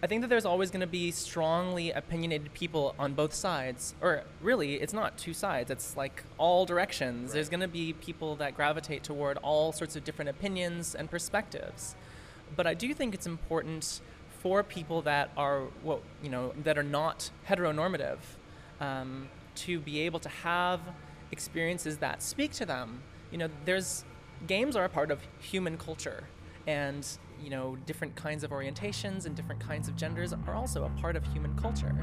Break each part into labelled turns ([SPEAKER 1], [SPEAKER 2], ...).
[SPEAKER 1] I think that there's always going to be strongly opinionated people on both sides. Or really, it's not two sides, it's like all directions. There's going to be people that gravitate toward all sorts of different opinions and perspectives. But I do think it's important for people that are, well, you know, that are not heteronormative um, to be able to have experiences that speak to them. You know, there's games are a part of human culture and you know different kinds of orientations and different kinds of genders are also a part of human culture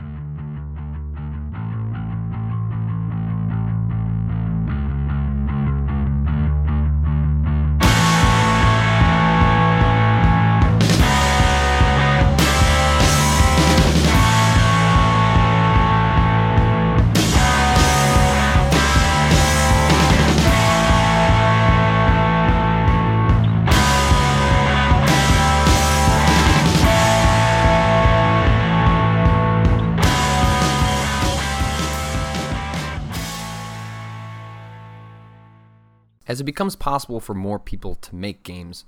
[SPEAKER 2] As it becomes possible for more people to make games,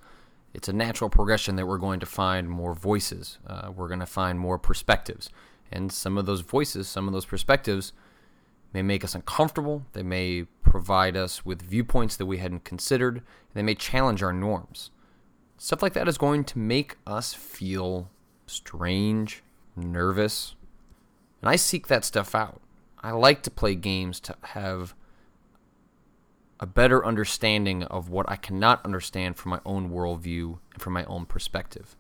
[SPEAKER 2] it's a natural progression that we're going to find more voices. Uh, we're going to find more perspectives. And some of those voices, some of those perspectives, may make us uncomfortable. They may provide us with viewpoints that we hadn't considered. They may challenge our norms. Stuff like that is going to make us feel strange, nervous. And I seek that stuff out. I like to play games to have a better understanding of what I cannot understand from my own worldview and from my own perspective.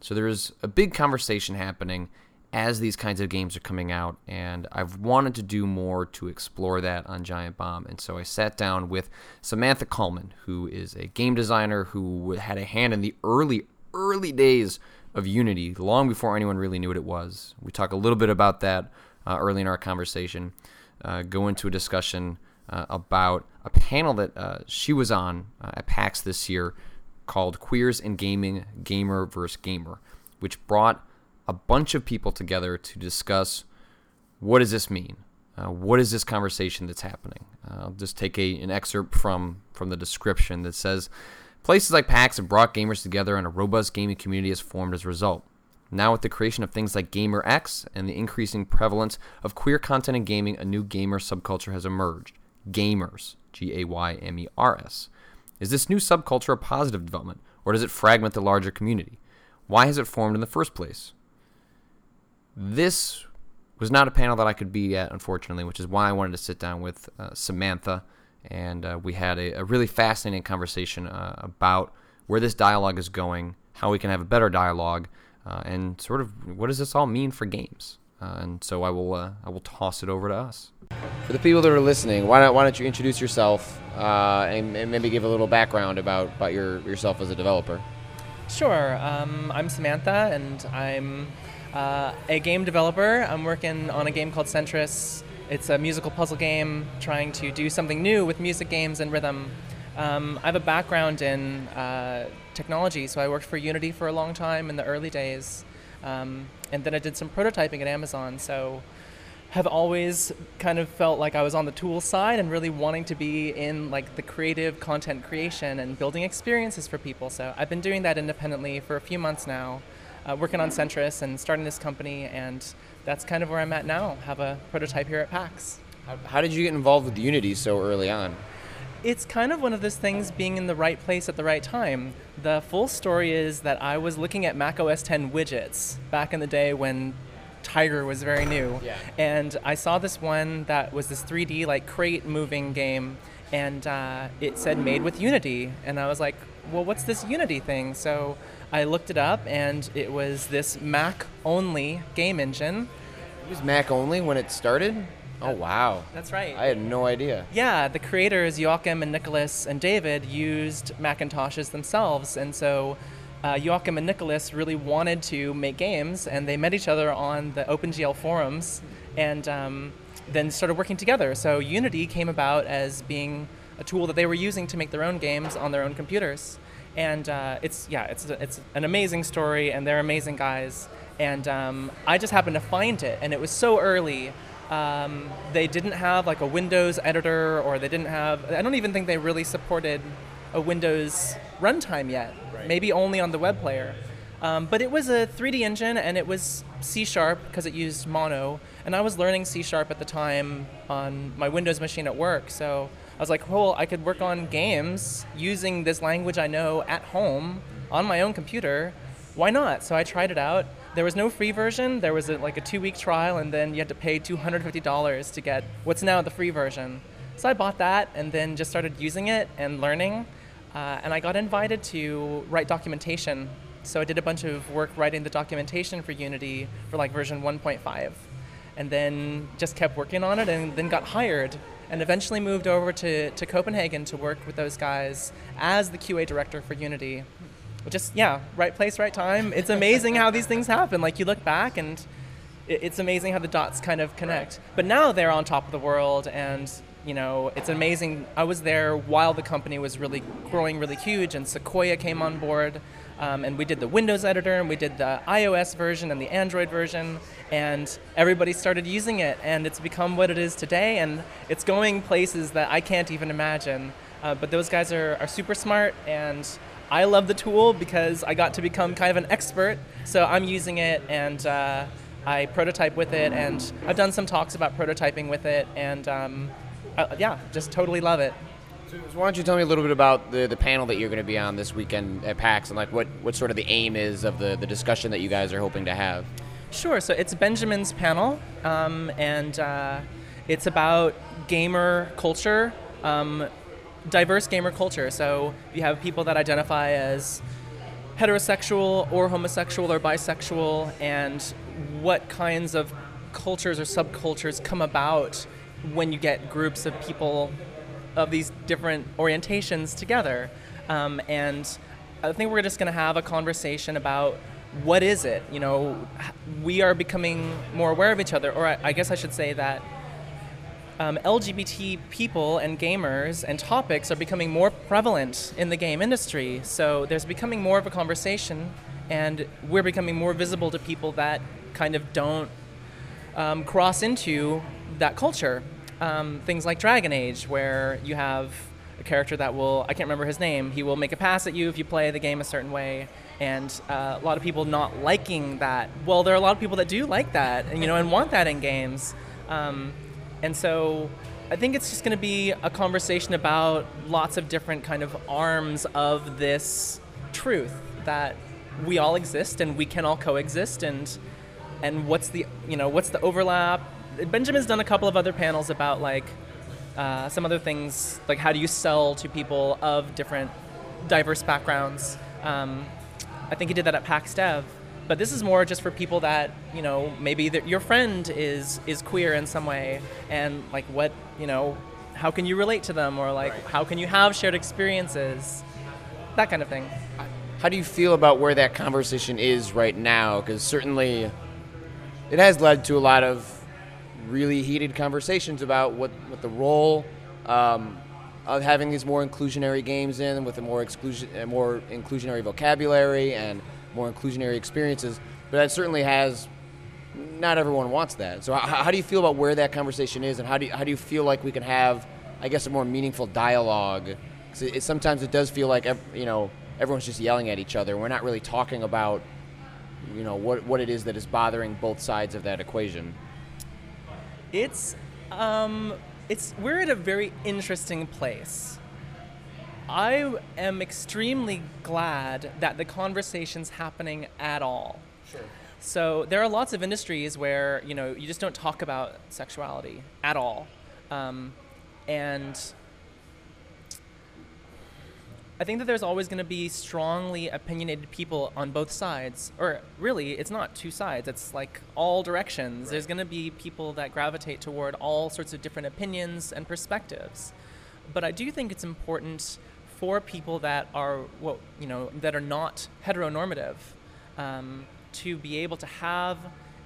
[SPEAKER 2] So there's a big conversation happening as these kinds of games are coming out, and I've wanted to do more to explore that on Giant Bomb. And so I sat down with Samantha Kalman, who is a game designer who had a hand in the early, early days of Unity, long before anyone really knew what it was. We talk a little bit about that uh, early in our conversation, uh, go into a discussion uh, about a panel that uh, she was on uh, at PAX this year called Queers in Gaming Gamer versus Gamer, which brought a bunch of people together to discuss what does this mean? Uh, what is this conversation that's happening? Uh, I'll just take a, an excerpt from, from the description that says Places like PAX have brought gamers together, and a robust gaming community has formed as a result. Now, with the creation of things like GaymerX and the increasing prevalence of queer content in gaming, a new gamer subculture has emerged gamers, G A Y M E R S. Is this new subculture a positive development, or does it fragment the larger community? Why has it formed in the first place? This was not a panel that I could be at, unfortunately, which is why I wanted to sit down with uh, Samantha, and uh, we had a, a, really fascinating conversation uh, about where this dialogue is going, how we can have a better dialogue, uh, and sort of what does this all mean for games. Uh, and so I will uh, I will toss it over to us.
[SPEAKER 3] For the people that are listening, why don't why don't you introduce yourself uh, and, and, maybe give a little background about about your yourself as a developer?
[SPEAKER 1] Sure. Um, I'm Samantha, and I'm uh, a game developer. I'm working on a game called Sentris. It's a musical puzzle game trying to do something new with music games and rhythm. Um, I have a background in uh, technology, so I worked for Unity for a long time in the early days. Um, and then I did some prototyping at Amazon. So have always kind of felt like I was on the tool side and really wanting to be in like the creative content creation and building experiences for people. So I've been doing that independently for a few months now, uh, working on Sentris and starting this company, and that's kind of where I'm at now. Have a prototype here at PAX.
[SPEAKER 3] How, how did you get involved with Unity so early on?
[SPEAKER 1] it's kind of one of those things being in the right place at the right time. The full story is that I was looking at Mac OS 10 widgets back in the day when Tiger was very new.
[SPEAKER 3] Yeah.
[SPEAKER 1] And I saw this one that was this 3D like crate moving game, and uh, it said made with Unity, and I was like, well, what's this Unity thing? So I looked it up, and it was this Mac only game engine.
[SPEAKER 3] It was Mac only when it started. Oh wow.
[SPEAKER 1] That's right.
[SPEAKER 3] I had no idea.
[SPEAKER 1] Yeah, the creators Joachim and Nicholas and David used Macintoshes themselves, and so uh, Joachim and Nicholas really wanted to make games, and they met each other on the OpenGL forums, and um, then started working together. So Unity came about as being a tool that they were using to make their own games on their own computers, and uh, it's yeah, it's it's an amazing story, and they're amazing guys. And um, I just happened to find it, and it was so early um, they didn't have like a Windows editor, or they didn't have. I don't even think they really supported a Windows runtime yet. Right. Maybe only on the web player. Um, but it was a 3D engine and it was C sharp because it used mono. And I was learning C sharp at the time on my Windows machine at work. So I was like, well, I could work on games using this language I know at home on my own computer. Why not? So I tried it out. There was no free version. There was a, like a two week trial, and then you had to pay $250 to get what's now the free version. So I bought that and then just started using it and learning. Uh, and I got invited to write documentation. So I did a bunch of work writing the documentation for Unity for like version 1.5. And then just kept working on it and then got hired and eventually moved over to, to Copenhagen to work with those guys as the QA director for Unity. Just, yeah, right place, right time. It's amazing how these things happen. Like you look back and it's amazing how the dots kind of connect. But now they're on top of the world and you know, it's amazing. I was there while the company was really growing really huge, and Sequoia came on board, um, and we did the Windows editor, and we did the iOS version and the Android version, and everybody started using it, and it's become what it is today, and it's going places that I can't even imagine. Uh, but those guys are, are super smart, and I love the tool because I got to become kind of an expert, so I'm using it, and uh, I prototype with it, and I've done some talks about prototyping with it, and um, uh, yeah, just totally love it.
[SPEAKER 2] So why don't you tell me a little bit about the, the panel that you're going to be on this weekend at PAX and like what, what sort of the aim is of the, the discussion that you guys are hoping to have?
[SPEAKER 1] Sure. So it's Benjamin's panel, um, and uh, it's about gamer culture, um, diverse gamer culture. So you have people that identify as heterosexual or homosexual or bisexual, and what kinds of cultures or subcultures come about when you get groups of people of these different orientations together. Um, and I think we're just going to have a conversation about what is it? You know, we are becoming more aware of each other, or I, I guess I should say that um, LGBT people and gamers and topics are becoming more prevalent in the game industry. So there's becoming more of a conversation, and we're becoming more visible to people that kind of don't um, cross into that culture. Um, things like Dragon Age, where you have a character that will, I can't remember his name, he will make a pass at you if you play the game a certain way. And uh, a lot of people not liking that. Well, there are a lot of people that do like that, and, you know, and want that in games. Um, and so I think it's just going to be a conversation about lots of different kind of arms of this truth that we all exist and we can all coexist and and what's the you know what's the overlap benjamin's done a couple of other panels about like uh, some other things like how do you sell to people of different diverse backgrounds. Um, i think he did that at pax dev but this is more just for people that you know maybe your friend is is queer in some way and like what you know how can you relate to them or like how can you have shared experiences that kind of thing.
[SPEAKER 2] How do you feel about where that conversation is right now? Because certainly it has led to a lot of really heated conversations about what, what the role um, of having these more inclusionary games in with a more exclusion, more inclusionary vocabulary and more inclusionary experiences. But that certainly has. Not everyone wants that. So how, how do you feel about where that conversation is, and how do you, how do you feel like we can have, I guess, a more meaningful dialogue? It, it, sometimes it does feel like you know everyone's just yelling at each other. We're not really talking about you know what what it is that is bothering both sides of that equation.
[SPEAKER 1] It's um, it's we're at a very interesting place. I am extremely glad that the conversation's happening at all.
[SPEAKER 2] Sure.
[SPEAKER 1] So there are lots of industries where you know you just don't talk about sexuality at all, um, and I think that there's always going to be strongly opinionated people on both sides, or really, it's not two sides. It's like all directions. Right. There's going to be people that gravitate toward all sorts of different opinions and perspectives. But I do think it's important for people that are, well, you know, that are not heteronormative, um, to be able to have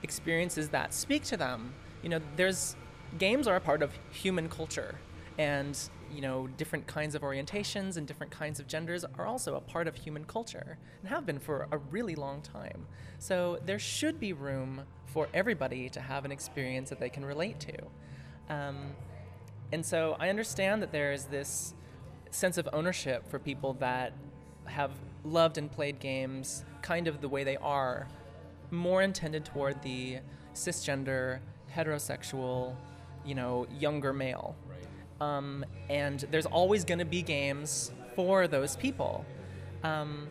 [SPEAKER 1] experiences that speak to them. You know, there's games are a part of human culture, and you know, different kinds of orientations and different kinds of genders are also a part of human culture and have been for a really long time. So there should be room for everybody to have an experience that they can relate to. Um, and so I understand that there is this sense of ownership for people that have loved and played games kind of the way they are, more intended toward the cisgender, heterosexual, you know, younger male. Um, and there's always going to be games for those people. Um,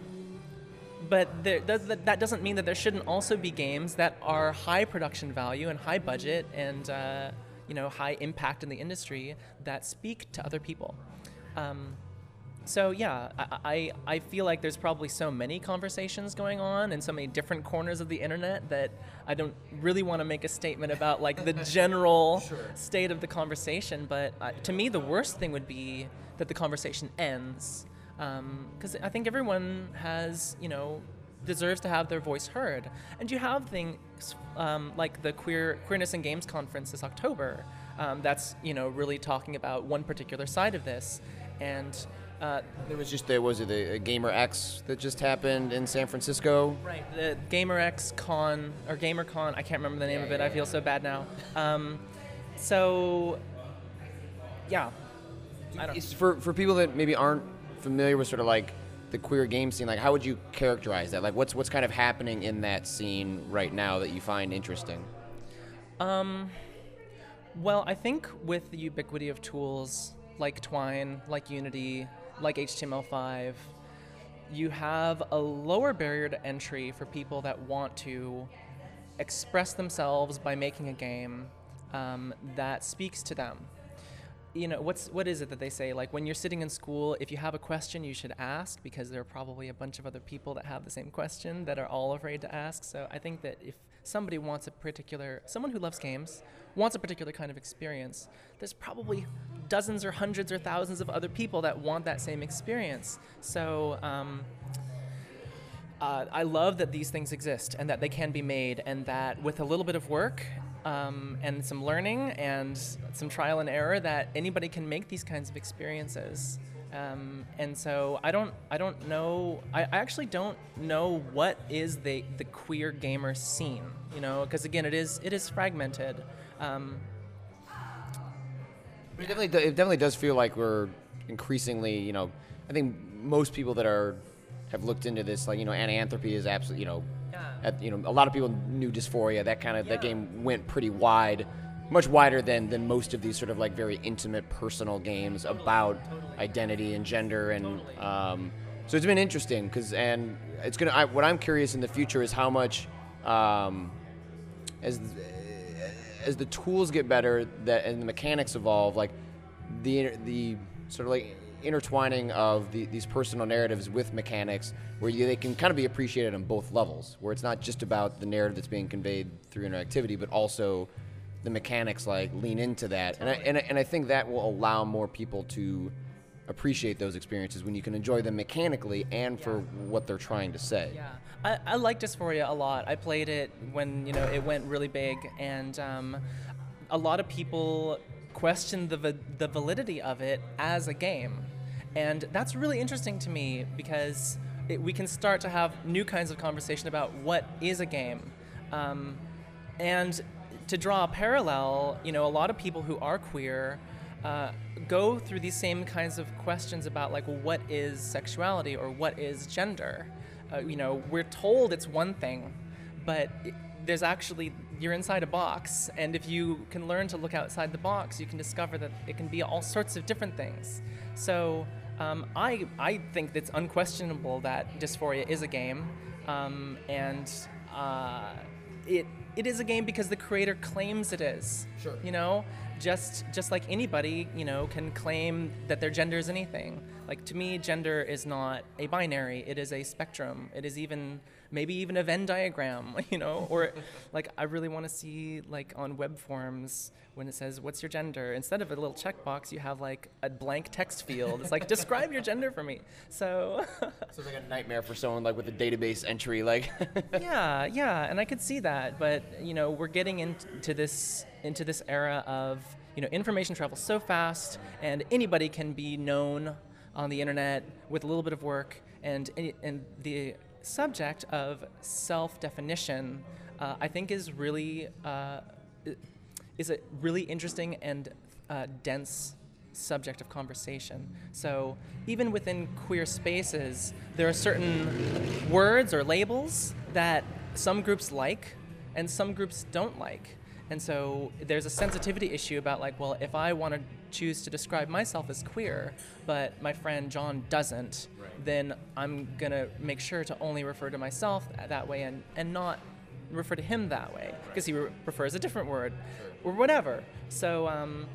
[SPEAKER 1] but there, that, that doesn't mean that there shouldn't also be games that are high production value and high budget and uh, you know high impact in the industry that speak to other people. Um, so yeah, I, I, I feel like there's probably so many conversations going on in so many different corners of the internet that I don't really want to make a statement about like the general
[SPEAKER 4] Sure.
[SPEAKER 1] state of the conversation. But uh, to me, the worst thing would be that the conversation ends because I think everyone has you know deserves to have their voice heard, and you have things um, like the queer queerness and games conference this October. Um, that's you know really talking about one particular side of this, and uh,
[SPEAKER 2] There was just there was it the GaymerX that just happened in San Francisco.
[SPEAKER 1] Right, the GaymerX Con or Gamer Con. I can't remember the name of it. I feel so bad now. Um, so, yeah, I don't.
[SPEAKER 2] For for people that maybe aren't familiar with sort of like the queer game scene. Like, how would you characterize that? Like, what's what's kind of happening in that scene right now that you find interesting?
[SPEAKER 1] Um, Well, I think with the ubiquity of tools like Twine, like Unity, like HTML5, you have a lower barrier to entry for people that want to express themselves by making a game um, that speaks to them. You know, what's what is it that they say? Like when you're sitting in school, if you have a question, you should ask because there are probably a bunch of other people that have the same question that are all afraid to ask. So I think that if somebody wants a particular, someone who loves games wants a particular kind of experience, there's probably dozens or hundreds or thousands of other people that want that same experience. So. Um, uh, I love that these things exist and that they can be made, and that with a little bit of work um, and some learning and some trial and error, that anybody can make these kinds of experiences. Um, and so I don't, I don't know. I, I actually don't know what is the the queer gamer scene. You know, because again, it is it is fragmented. Um,
[SPEAKER 2] It definitely, it definitely does feel like we're increasingly, you know, I think most people that are have looked into this, like you know, Anna Anthropy is absolutely, you know,
[SPEAKER 1] Yeah.
[SPEAKER 2] at, you know, a lot of people knew Dys4ia. That kind of that game went pretty wide, much wider than than most of these sort of like very intimate, personal games about identity and gender, and um, so it's been interesting because and it's gonna. I, what I'm curious in the future is how much. Um, as as the tools get better that and the mechanics evolve, like the the sort of like intertwining of the, these personal narratives with mechanics, where you, they can kind of be appreciated on both levels, where it's not just about the narrative that's being conveyed through interactivity, but also the mechanics like lean into that, and I, and I, and I think that will allow more people to appreciate those experiences when you can enjoy them mechanically and for what they're trying to say.
[SPEAKER 1] Yeah, I, I like Dys4ia a lot. I played it when you know it went really big, and um, a lot of people questioned the the validity of it as a game, and that's really interesting to me because it, we can start to have new kinds of conversation about what is a game, um, and to draw a parallel, you know, a lot of people who are queer uh, go through these same kinds of questions about like what is sexuality or what is gender uh, you know we're told it's one thing but it, there's actually you're inside a box and if you can learn to look outside the box you can discover that it can be all sorts of different things so um, I, I think it's unquestionable that Dys4ia is a game um, and uh, it it is a game because the creator claims it is.
[SPEAKER 2] Sure.
[SPEAKER 1] You know, just just like anybody, you know, can claim that their gender is anything. Like to me, gender is not a binary. It is a spectrum. It is even maybe even a Venn diagram. You know, or like I really want to see like on web forms when it says what's your gender instead of a little checkbox, you have like a blank text field. It's like describe your gender for me. So.
[SPEAKER 2] So it's like a nightmare for someone like with a database entry, like.
[SPEAKER 1] yeah, yeah, and I could see that, but you know, we're getting into this into this era of you know information travels so fast, and anybody can be known on the internet with a little bit of work, and and the subject of self-definition, uh, I think, is really uh, is a really interesting and uh, dense subject of conversation. So even within queer spaces, there are certain words or labels that some groups like and some groups don't like. And so there's a sensitivity issue about like, well, if I want to choose to describe myself as queer, but my friend John doesn't, then I'm gonna make sure to only refer to myself that way and, and not refer to him that way because he re- prefers a different word or whatever. So um,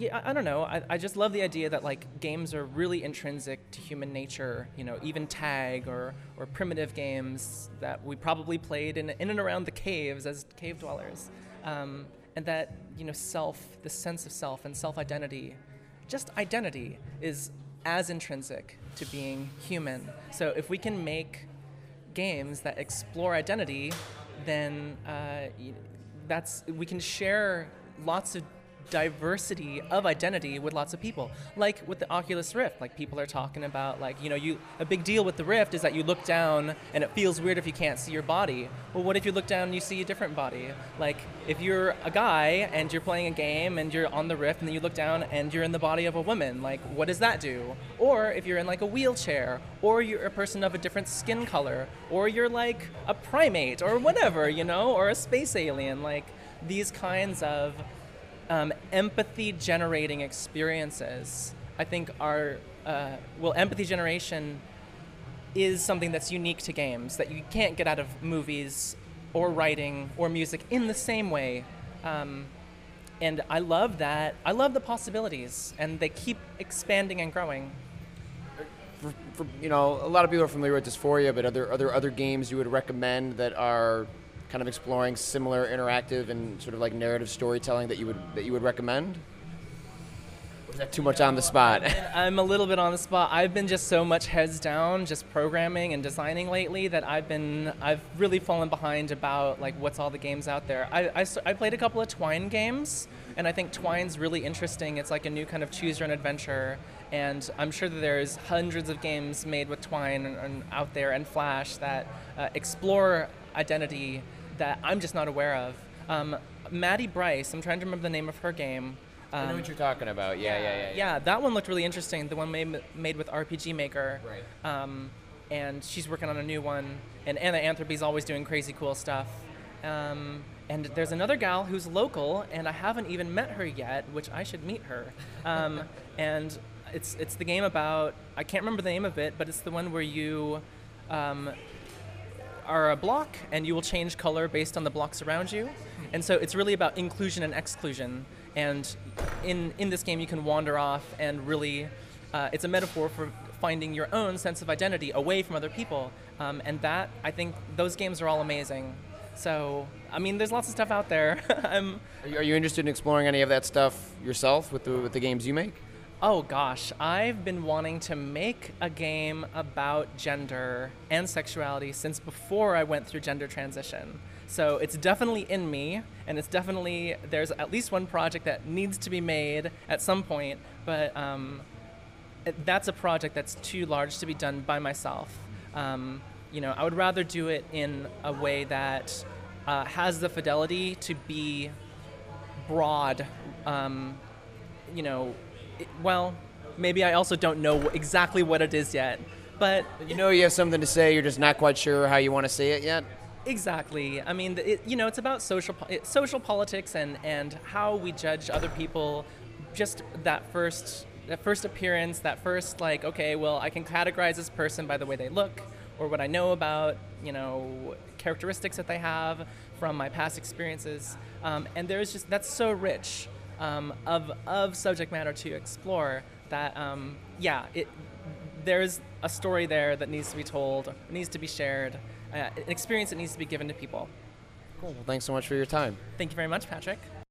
[SPEAKER 1] yeah, I, don't know. I, I just love the idea that like games are really intrinsic to human nature. You know, even tag or or primitive games that we probably played in in and around the caves as cave dwellers, um, and that you know self, the sense of self and self identity, just identity is as intrinsic to being human. So if we can make games that explore identity, then uh, that's we can share lots of diversity of identity with lots of people. Like with the oculus rift like people are talking about like you know you a big deal with the rift is that you look down and it feels weird if you can't see your body. Well what if you look down and you see a different body? Like if you're a guy and you're playing a game and you're on the rift and then you look down and you're in the body of a woman like what does that do? Or if you're in like a wheelchair or you're a person of a different skin color or you're like a primate or whatever you know or a space alien like these kinds of um, empathy generating experiences, I think are, uh, well, empathy generation is something that's unique to games that you can't get out of movies or writing or music in the same way. Um, and I love that. I love the possibilities, and they keep expanding and growing.
[SPEAKER 2] For, for, you know, a lot of people are familiar with Dys4ia, but are there, are there other games you would recommend that are kind of exploring similar interactive and sort of like narrative storytelling that you would that you would recommend? Is that too much on the spot?
[SPEAKER 1] I'm a little bit on the spot. I've been just so much heads down, just programming and designing lately that I've been I've really fallen behind about like what's all the games out there. I I played a couple of Twine games, and I think Twine's really interesting. It's like a new kind of choose your own adventure, and I'm sure that there's hundreds of games made with Twine and, and out there and Flash that uh, explore identity that I'm just not aware of. Um, Mattie Brice, I'm trying to remember the name of her game.
[SPEAKER 2] I know
[SPEAKER 1] Um,
[SPEAKER 2] what you're talking about. Yeah, yeah, yeah.
[SPEAKER 1] yeah, that one looked really interesting. The one made made with RPG Maker.
[SPEAKER 2] Right.
[SPEAKER 1] Um, and she's working on a new one. And Anna Anthropy's always doing crazy cool stuff. Um, and there's another gal who's local, and I haven't even met her yet, which I should meet her. Um, and it's it's the game about I can't remember the name of it, but it's the one where you. Um, are a block and you will change color based on the blocks around you. And so it's really about inclusion and exclusion. And in, in this game, you can wander off and really, uh, it's a metaphor for finding your own sense of identity away from other people. Um, and that, I think, those games are all amazing. So, I mean, there's lots of stuff out there. I'm,
[SPEAKER 2] Are you, are you interested in exploring any of that stuff yourself with the with the games you make?
[SPEAKER 1] Oh gosh, I've been wanting to make a game about gender and sexuality since before I went through gender transition. So it's definitely in me, and it's definitely, there's at least one project that needs to be made at some point, but um, that's a project that's too large to be done by myself. Um, you know, I would rather do it in a way that uh, has the fidelity to be broad. Um, you know, well, maybe I also don't know exactly what it is yet, but
[SPEAKER 2] You know you have something to say, you're just not quite sure how you want to say it yet.
[SPEAKER 1] Exactly. I mean, it, you know, it's about social it, social politics and and how we judge other people. Just that first that first appearance, that first like, okay, well, I can categorize this person by the way they look or what I know about, you know, characteristics that they have from my past experiences. Um, and there's just that's so rich um, of of subject matter to explore that um, yeah, it there's a story there that needs to be told, needs to be shared, uh, an experience that needs to be given to people.
[SPEAKER 2] Cool. Well, thanks so much for your time.
[SPEAKER 1] Thank you very much, Patrick.